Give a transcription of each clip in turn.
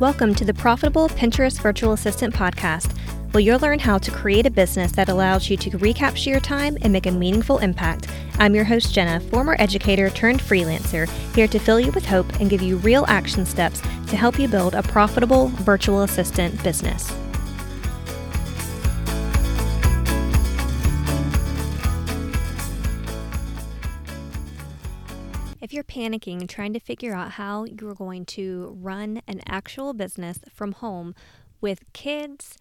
Welcome to the Profitable Pinterest Virtual Assistant podcast, where you'll learn how to create a business that allows you to recapture your time and make a meaningful impact. I'm your host, Jenna, former educator turned freelancer, here to fill you with hope and give you real action steps to help you build a profitable virtual assistant business. If you're panicking trying to figure out how you're going to run an actual business from home with kids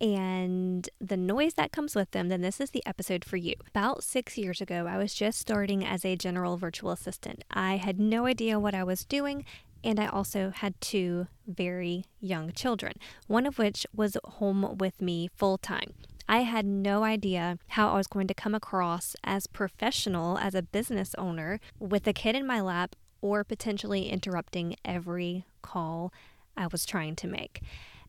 and the noise that comes with them, then this is the episode for you. About six years ago, I was just starting as a general virtual assistant. I had no idea what I was doing, and I also had two very young children, one of which was home with me full time. I had no idea how I was going to come across as professional as a business owner with a kid in my lap or potentially interrupting every call I was trying to make.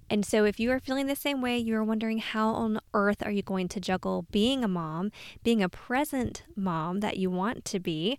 And so, if you are feeling the same way, you are wondering how on earth are you going to juggle being a mom, being a present mom that you want to be,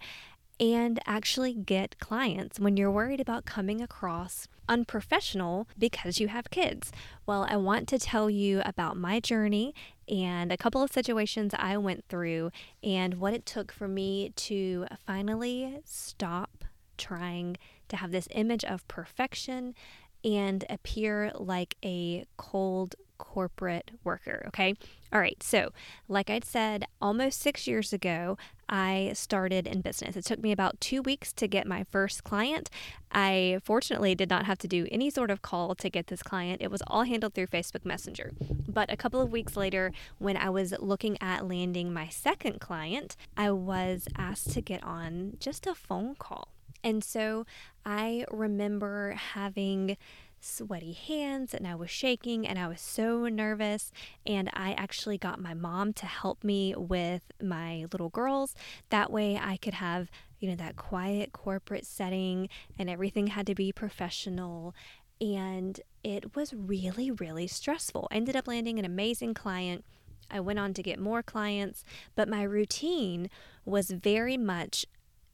and actually get clients when you're worried about coming across unprofessional because you have kids. Well, I want to tell you about my journey and a couple of situations I went through and what it took for me to finally stop trying to have this image of perfection and appear like a cold corporate worker. Okay. All right. So, like I'd said, almost six years ago, I started in business. It took me about two weeks to get my first client. I fortunately did not have to do any sort of call to get this client, it was all handled through Facebook Messenger. But a couple of weeks later, when I was looking at landing my second client, I was asked to get on just a phone call. And so I remember having sweaty hands and I was shaking and I was so nervous. And I actually got my mom to help me with my little girls. That way I could have, you know, that quiet corporate setting and everything had to be professional. And it was really, really stressful. I ended up landing an amazing client. I went on to get more clients, but my routine was very much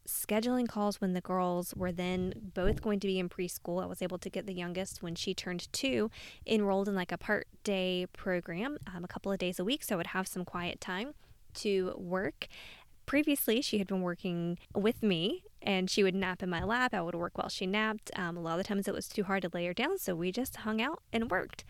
scheduling calls when the girls were then both going to be in preschool. I was able to get the youngest when she turned two enrolled in like a part day program um, a couple of days a week. So I would have some quiet time to work. Previously, she had been working with me and she would nap in my lap. I would work while she napped. Um, a lot of the times it was too hard to lay her down, so we just hung out and worked.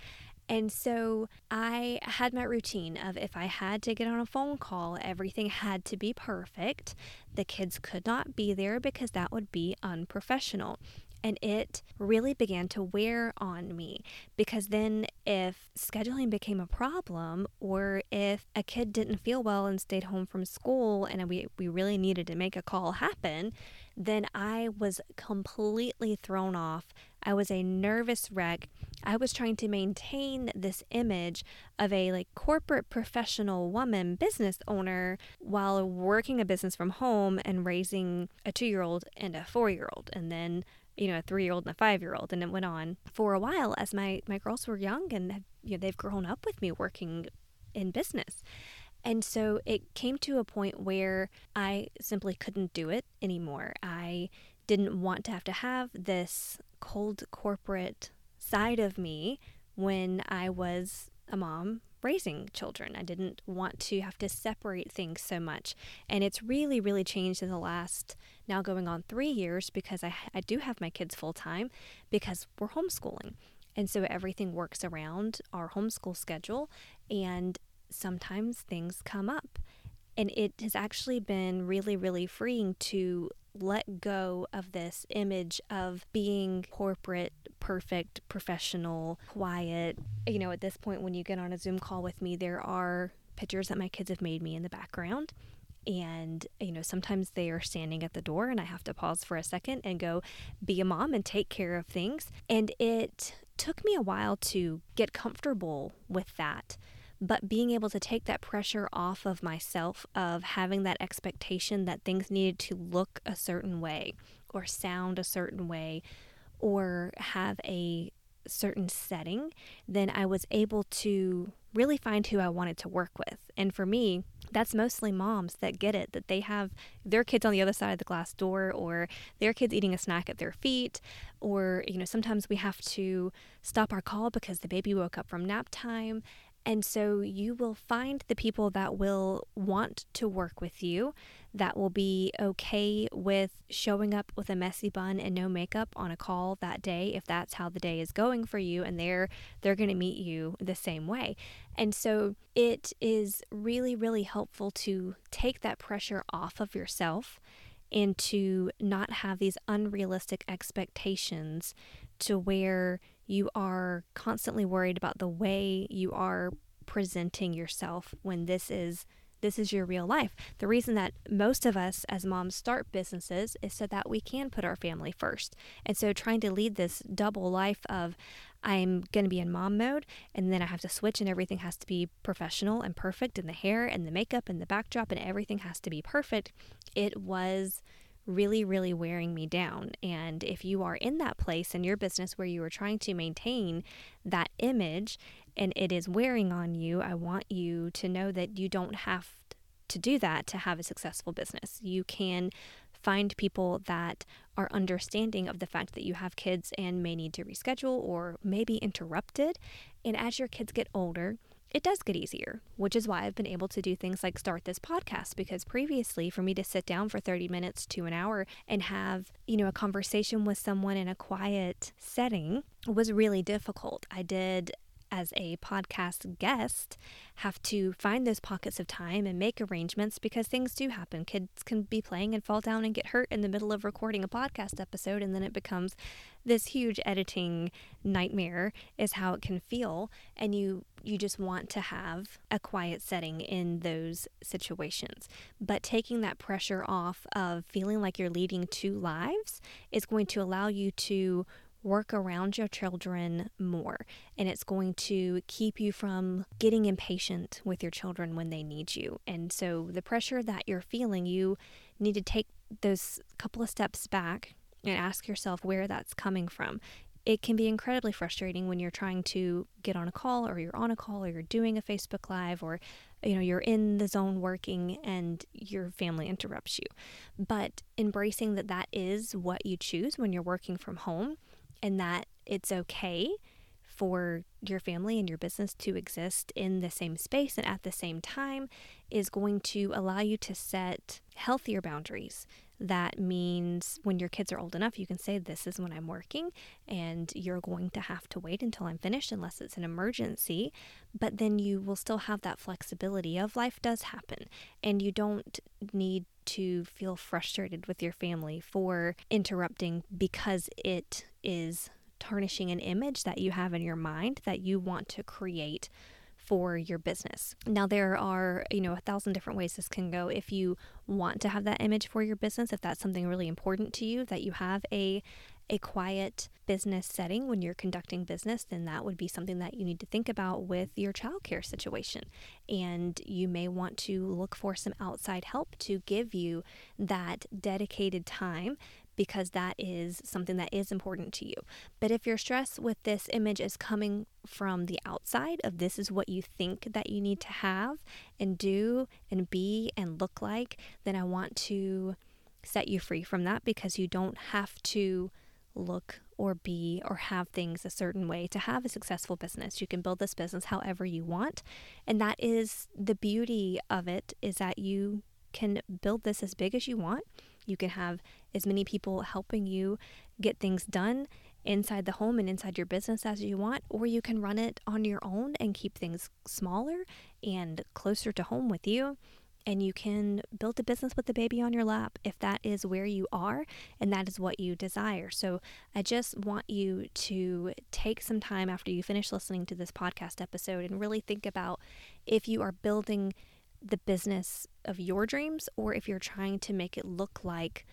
And so I had my routine of if I had to get on a phone call, everything had to be perfect. The kids could not be there because that would be unprofessional. And it really began to wear on me because then, if scheduling became a problem, or if a kid didn't feel well and stayed home from school and we, we really needed to make a call happen, then I was completely thrown off. I was a nervous wreck. I was trying to maintain this image of a like corporate professional woman business owner while working a business from home and raising a 2-year-old and a 4-year-old and then you know a 3-year-old and a 5-year-old and it went on for a while as my my girls were young and you know they've grown up with me working in business. And so it came to a point where I simply couldn't do it anymore. I didn't want to have to have this cold corporate side of me when I was a mom raising children. I didn't want to have to separate things so much. And it's really, really changed in the last now going on three years because I, I do have my kids full time because we're homeschooling. And so everything works around our homeschool schedule. And sometimes things come up. And it has actually been really, really freeing to let go of this image of being corporate, perfect, professional, quiet. You know, at this point, when you get on a Zoom call with me, there are pictures that my kids have made me in the background. And, you know, sometimes they are standing at the door and I have to pause for a second and go be a mom and take care of things. And it took me a while to get comfortable with that but being able to take that pressure off of myself of having that expectation that things needed to look a certain way or sound a certain way or have a certain setting, then I was able to really find who I wanted to work with. And for me, that's mostly moms that get it that they have their kids on the other side of the glass door or their kids eating a snack at their feet or you know sometimes we have to stop our call because the baby woke up from nap time and so you will find the people that will want to work with you, that will be okay with showing up with a messy bun and no makeup on a call that day if that's how the day is going for you and they're they're going to meet you the same way. And so it is really really helpful to take that pressure off of yourself and to not have these unrealistic expectations to where you are constantly worried about the way you are presenting yourself when this is this is your real life. The reason that most of us as moms start businesses is so that we can put our family first. And so trying to lead this double life of I'm going to be in mom mode and then I have to switch and everything has to be professional and perfect and the hair and the makeup and the backdrop and everything has to be perfect. It was really, really wearing me down. And if you are in that place in your business where you are trying to maintain that image and it is wearing on you, I want you to know that you don't have to do that to have a successful business. You can find people that are understanding of the fact that you have kids and may need to reschedule or maybe interrupted. And as your kids get older, it does get easier, which is why I've been able to do things like start this podcast because previously for me to sit down for 30 minutes to an hour and have, you know, a conversation with someone in a quiet setting was really difficult. I did as a podcast guest have to find those pockets of time and make arrangements because things do happen. Kids can be playing and fall down and get hurt in the middle of recording a podcast episode, and then it becomes this huge editing nightmare, is how it can feel. And you you just want to have a quiet setting in those situations. But taking that pressure off of feeling like you're leading two lives is going to allow you to work around your children more. And it's going to keep you from getting impatient with your children when they need you. And so, the pressure that you're feeling, you need to take those couple of steps back and ask yourself where that's coming from. It can be incredibly frustrating when you're trying to get on a call or you're on a call or you're doing a Facebook live or you know you're in the zone working and your family interrupts you. But embracing that that is what you choose when you're working from home and that it's okay for your family and your business to exist in the same space and at the same time is going to allow you to set healthier boundaries. That means when your kids are old enough, you can say, This is when I'm working, and you're going to have to wait until I'm finished unless it's an emergency. But then you will still have that flexibility of life does happen, and you don't need to feel frustrated with your family for interrupting because it is tarnishing an image that you have in your mind that you want to create for your business. Now there are, you know, a thousand different ways this can go. If you want to have that image for your business, if that's something really important to you that you have a a quiet business setting when you're conducting business, then that would be something that you need to think about with your childcare situation. And you may want to look for some outside help to give you that dedicated time because that is something that is important to you. But if your stress with this image is coming from the outside of this is what you think that you need to have and do and be and look like, then I want to set you free from that because you don't have to look or be or have things a certain way to have a successful business. You can build this business however you want. And that is the beauty of it is that you can build this as big as you want. You can have as many people helping you get things done inside the home and inside your business as you want, or you can run it on your own and keep things smaller and closer to home with you and you can build a business with the baby on your lap if that is where you are and that is what you desire. So, I just want you to take some time after you finish listening to this podcast episode and really think about if you are building the business of your dreams or if you're trying to make it look like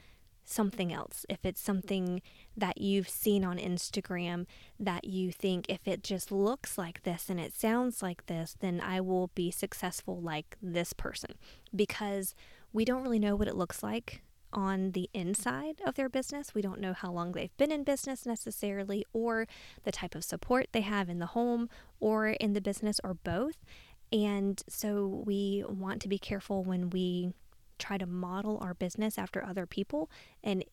something else, if it's something that you've seen on Instagram that you think if it just looks like this and it sounds like this, then I will be successful like this person. Because we don't really know what it looks like on the inside of their business. We don't know how long they've been in business necessarily, or the type of support they have in the home or in the business, or both. And so we want to be careful when we try to model our business after other people and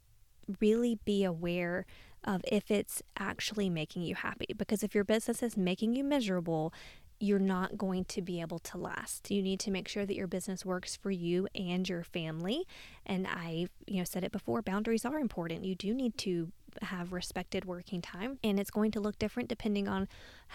really be aware of if it's actually making you happy. Because if your business is making you miserable, you're not going to be able to last. You need to make sure that your business works for you and your family. And I, you know, said it before, boundaries are important. You do need to have respected working time and it's going to look different depending on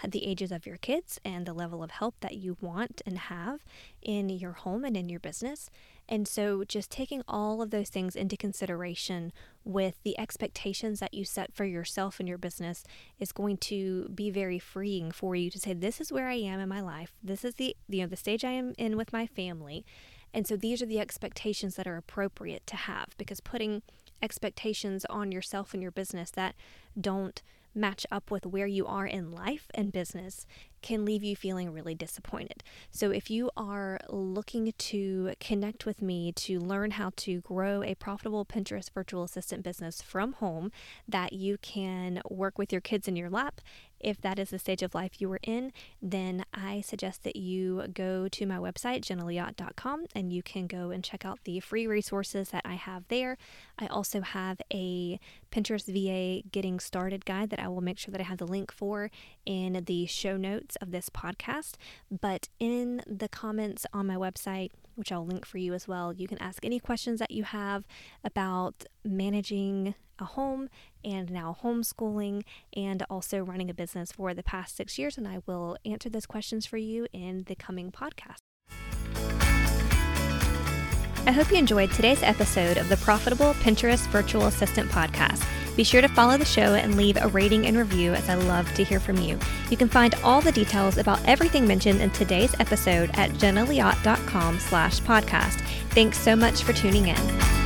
the ages of your kids and the level of help that you want and have in your home and in your business. And so just taking all of those things into consideration with the expectations that you set for yourself and your business is going to be very freeing for you to say this is where I am in my life. This is the you know the stage I am in with my family. And so these are the expectations that are appropriate to have because putting expectations on yourself and your business that don't match up with where you are in life and business can leave you feeling really disappointed. So, if you are looking to connect with me to learn how to grow a profitable Pinterest virtual assistant business from home that you can work with your kids in your lap if that is the stage of life you are in, then I suggest that you go to my website, jenaliat.com, and you can go and check out the free resources that I have there. I also have a Pinterest VA getting started guide that I will make sure that I have the link for in the show notes of this podcast. But in the comments on my website, which I'll link for you as well, you can ask any questions that you have about managing a home and now homeschooling and also running a business for the past six years. And I will answer those questions for you in the coming podcast. I hope you enjoyed today's episode of the Profitable Pinterest Virtual Assistant Podcast. Be sure to follow the show and leave a rating and review as I love to hear from you. You can find all the details about everything mentioned in today's episode at jenaliat.com slash podcast. Thanks so much for tuning in.